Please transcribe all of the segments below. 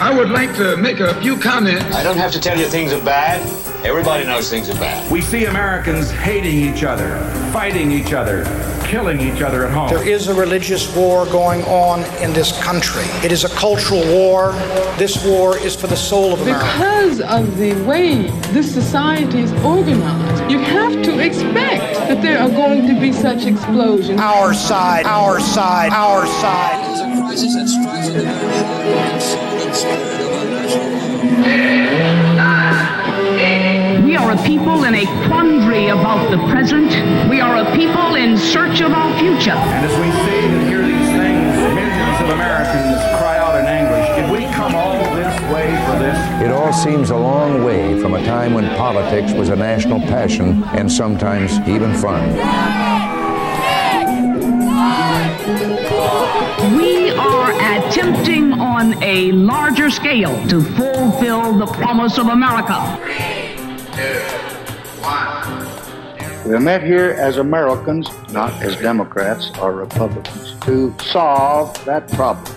I would like to make a few comments. I don't have to tell you things are bad. Everybody knows things are bad. We see Americans hating each other, fighting each other, killing each other at home. There is a religious war going on in this country. It is a cultural war. This war is for the soul of America. Because of the way this society is organized, you have to expect that there are going to be such explosions. Our side, our side, our side. It is a crisis that strikes at the very We are a people in a quandary about the present. We are a people in search of our future. And as we see and hear these things, millions of Americans cry out in anguish, did we come all this way for this? It all seems a long way from a time when politics was a national passion and sometimes even fun. We are attempting on a larger scale to fulfill the promise of America. We are met here as Americans, not as Democrats or Republicans, to solve that problem.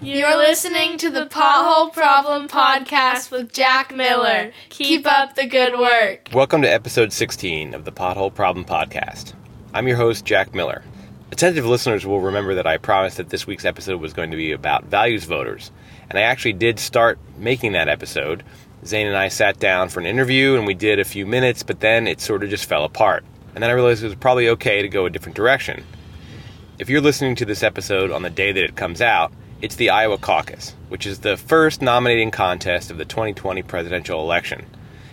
You're listening to the Pothole Problem Podcast with Jack Miller. Keep up the good work. Welcome to episode 16 of the Pothole Problem Podcast. I'm your host, Jack Miller. Attentive listeners will remember that I promised that this week's episode was going to be about values voters, and I actually did start making that episode. Zane and I sat down for an interview and we did a few minutes, but then it sort of just fell apart. And then I realized it was probably okay to go a different direction. If you're listening to this episode on the day that it comes out, it's the Iowa caucus, which is the first nominating contest of the 2020 presidential election.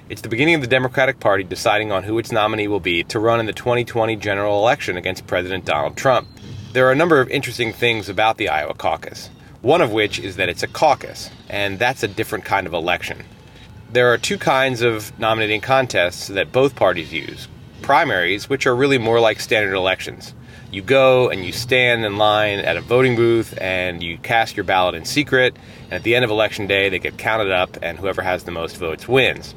It's the beginning of the Democratic Party deciding on who its nominee will be to run in the 2020 general election against President Donald Trump. There are a number of interesting things about the Iowa caucus, one of which is that it's a caucus, and that's a different kind of election. There are two kinds of nominating contests that both parties use primaries, which are really more like standard elections. You go and you stand in line at a voting booth and you cast your ballot in secret, and at the end of election day, they get counted up, and whoever has the most votes wins.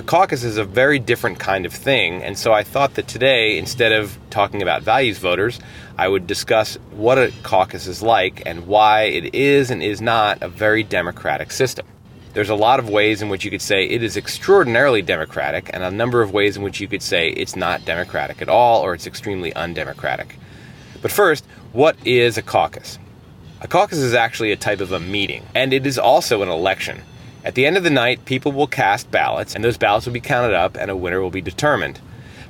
A caucus is a very different kind of thing, and so I thought that today, instead of talking about values voters, I would discuss what a caucus is like and why it is and is not a very democratic system. There's a lot of ways in which you could say it is extraordinarily democratic, and a number of ways in which you could say it's not democratic at all or it's extremely undemocratic. But first, what is a caucus? A caucus is actually a type of a meeting, and it is also an election. At the end of the night, people will cast ballots, and those ballots will be counted up, and a winner will be determined.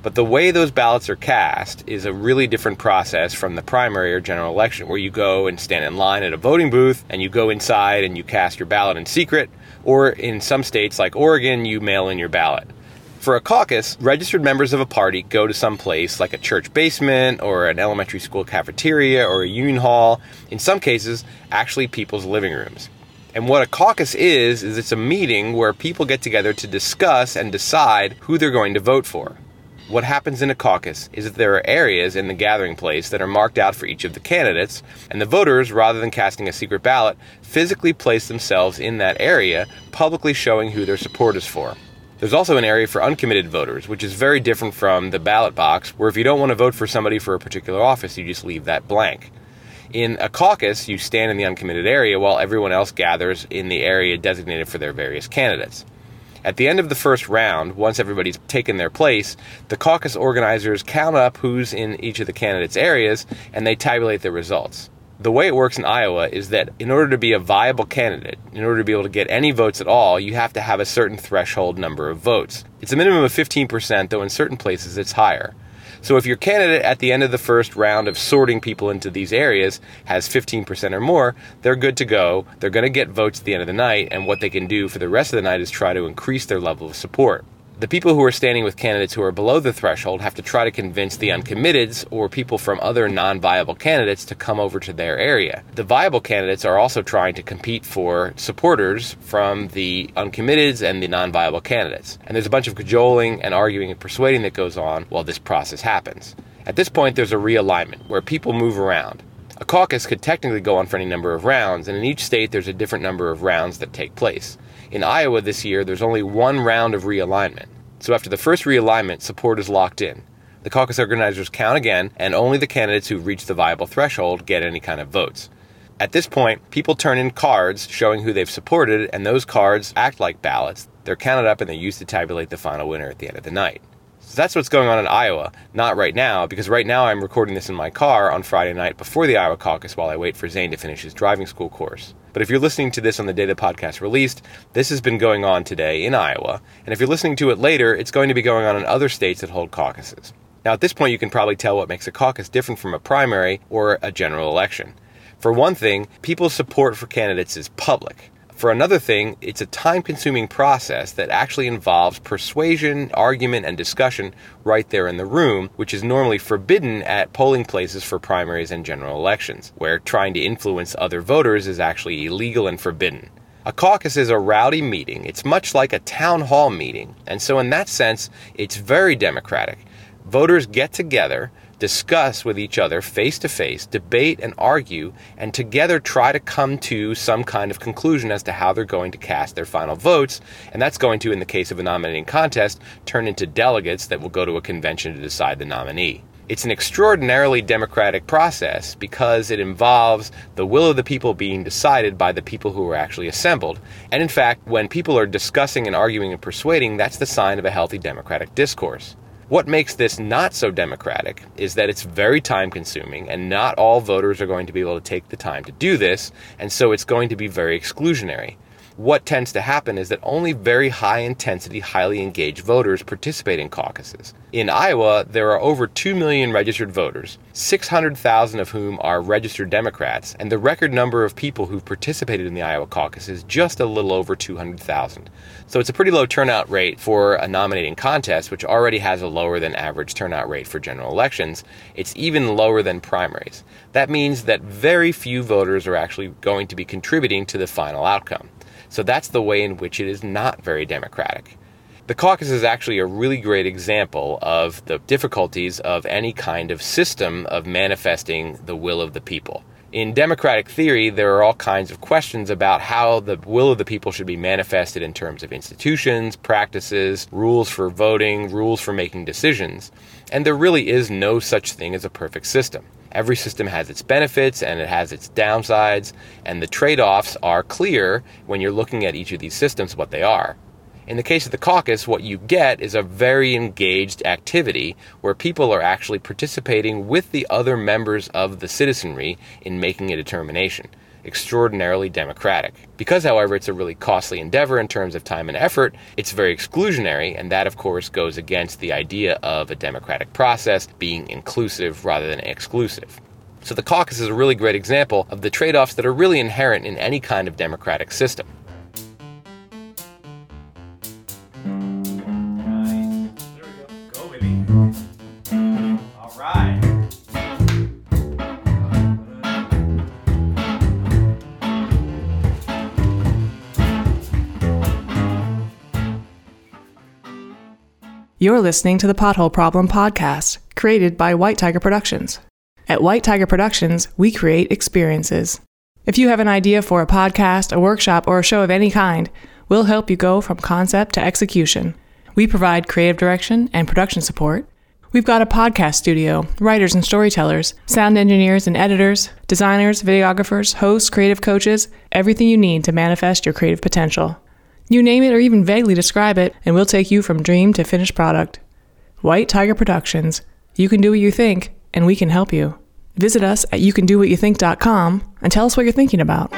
But the way those ballots are cast is a really different process from the primary or general election, where you go and stand in line at a voting booth, and you go inside and you cast your ballot in secret, or in some states like Oregon, you mail in your ballot. For a caucus, registered members of a party go to some place like a church basement or an elementary school cafeteria or a union hall, in some cases, actually people's living rooms. And what a caucus is, is it's a meeting where people get together to discuss and decide who they're going to vote for. What happens in a caucus is that there are areas in the gathering place that are marked out for each of the candidates, and the voters, rather than casting a secret ballot, physically place themselves in that area, publicly showing who their support is for. There's also an area for uncommitted voters, which is very different from the ballot box, where if you don't want to vote for somebody for a particular office, you just leave that blank. In a caucus, you stand in the uncommitted area while everyone else gathers in the area designated for their various candidates. At the end of the first round, once everybody's taken their place, the caucus organizers count up who's in each of the candidates' areas and they tabulate the results. The way it works in Iowa is that in order to be a viable candidate, in order to be able to get any votes at all, you have to have a certain threshold number of votes. It's a minimum of 15%, though in certain places it's higher. So if your candidate at the end of the first round of sorting people into these areas has 15% or more, they're good to go. They're going to get votes at the end of the night, and what they can do for the rest of the night is try to increase their level of support. The people who are standing with candidates who are below the threshold have to try to convince the uncommitteds or people from other non viable candidates to come over to their area. The viable candidates are also trying to compete for supporters from the uncommitteds and the non viable candidates. And there's a bunch of cajoling and arguing and persuading that goes on while this process happens. At this point, there's a realignment where people move around. A caucus could technically go on for any number of rounds, and in each state, there's a different number of rounds that take place. In Iowa this year, there's only one round of realignment. So after the first realignment, support is locked in. The caucus organizers count again, and only the candidates who reach the viable threshold get any kind of votes. At this point, people turn in cards showing who they've supported, and those cards act like ballots. They're counted up and they're used to tabulate the final winner at the end of the night. So that's what's going on in Iowa. Not right now, because right now I'm recording this in my car on Friday night before the Iowa caucus while I wait for Zane to finish his driving school course. But if you're listening to this on the day the podcast released, this has been going on today in Iowa. And if you're listening to it later, it's going to be going on in other states that hold caucuses. Now, at this point, you can probably tell what makes a caucus different from a primary or a general election. For one thing, people's support for candidates is public. For another thing, it's a time consuming process that actually involves persuasion, argument, and discussion right there in the room, which is normally forbidden at polling places for primaries and general elections, where trying to influence other voters is actually illegal and forbidden. A caucus is a rowdy meeting. It's much like a town hall meeting. And so, in that sense, it's very democratic. Voters get together, discuss with each other face to face, debate and argue, and together try to come to some kind of conclusion as to how they're going to cast their final votes. And that's going to, in the case of a nominating contest, turn into delegates that will go to a convention to decide the nominee. It's an extraordinarily democratic process because it involves the will of the people being decided by the people who are actually assembled. And in fact, when people are discussing and arguing and persuading, that's the sign of a healthy democratic discourse. What makes this not so democratic is that it's very time consuming, and not all voters are going to be able to take the time to do this, and so it's going to be very exclusionary. What tends to happen is that only very high intensity, highly engaged voters participate in caucuses. In Iowa, there are over 2 million registered voters, 600,000 of whom are registered Democrats, and the record number of people who've participated in the Iowa caucus is just a little over 200,000. So it's a pretty low turnout rate for a nominating contest, which already has a lower than average turnout rate for general elections. It's even lower than primaries. That means that very few voters are actually going to be contributing to the final outcome. So that's the way in which it is not very democratic. The caucus is actually a really great example of the difficulties of any kind of system of manifesting the will of the people. In democratic theory, there are all kinds of questions about how the will of the people should be manifested in terms of institutions, practices, rules for voting, rules for making decisions. And there really is no such thing as a perfect system. Every system has its benefits and it has its downsides, and the trade offs are clear when you're looking at each of these systems, what they are. In the case of the caucus, what you get is a very engaged activity where people are actually participating with the other members of the citizenry in making a determination extraordinarily democratic. Because, however, it's a really costly endeavor in terms of time and effort, it's very exclusionary, and that, of course, goes against the idea of a democratic process being inclusive rather than exclusive. So, the caucus is a really great example of the trade offs that are really inherent in any kind of democratic system. You're listening to the Pothole Problem podcast, created by White Tiger Productions. At White Tiger Productions, we create experiences. If you have an idea for a podcast, a workshop, or a show of any kind, we'll help you go from concept to execution. We provide creative direction and production support. We've got a podcast studio, writers and storytellers, sound engineers and editors, designers, videographers, hosts, creative coaches, everything you need to manifest your creative potential. You name it or even vaguely describe it, and we'll take you from dream to finished product. White Tiger Productions. You can do what you think, and we can help you. Visit us at youcandowhatyouthink.com and tell us what you're thinking about.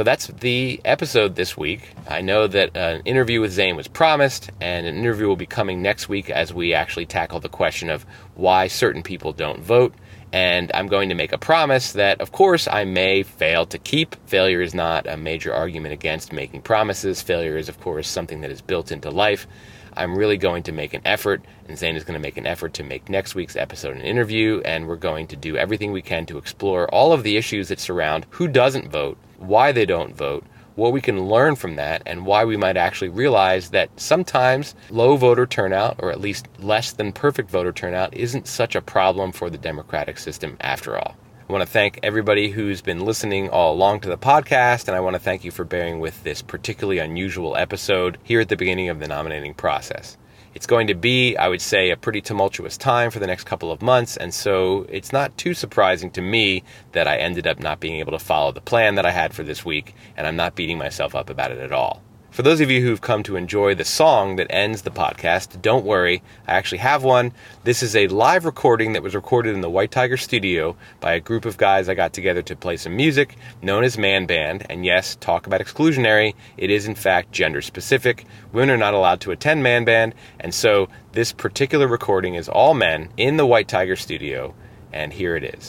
So that's the episode this week. I know that uh, an interview with Zane was promised, and an interview will be coming next week as we actually tackle the question of why certain people don't vote. And I'm going to make a promise that, of course, I may fail to keep. Failure is not a major argument against making promises. Failure is, of course, something that is built into life. I'm really going to make an effort, and Zane is going to make an effort to make next week's episode an interview, and we're going to do everything we can to explore all of the issues that surround who doesn't vote, why they don't vote, what we can learn from that, and why we might actually realize that sometimes low voter turnout, or at least less than perfect voter turnout, isn't such a problem for the democratic system after all. I want to thank everybody who's been listening all along to the podcast, and I want to thank you for bearing with this particularly unusual episode here at the beginning of the nominating process. It's going to be, I would say, a pretty tumultuous time for the next couple of months, and so it's not too surprising to me that I ended up not being able to follow the plan that I had for this week, and I'm not beating myself up about it at all. For those of you who've come to enjoy the song that ends the podcast, don't worry, I actually have one. This is a live recording that was recorded in the White Tiger studio by a group of guys I got together to play some music known as Man Band. And yes, talk about exclusionary, it is in fact gender specific. Women are not allowed to attend Man Band, and so this particular recording is all men in the White Tiger studio, and here it is.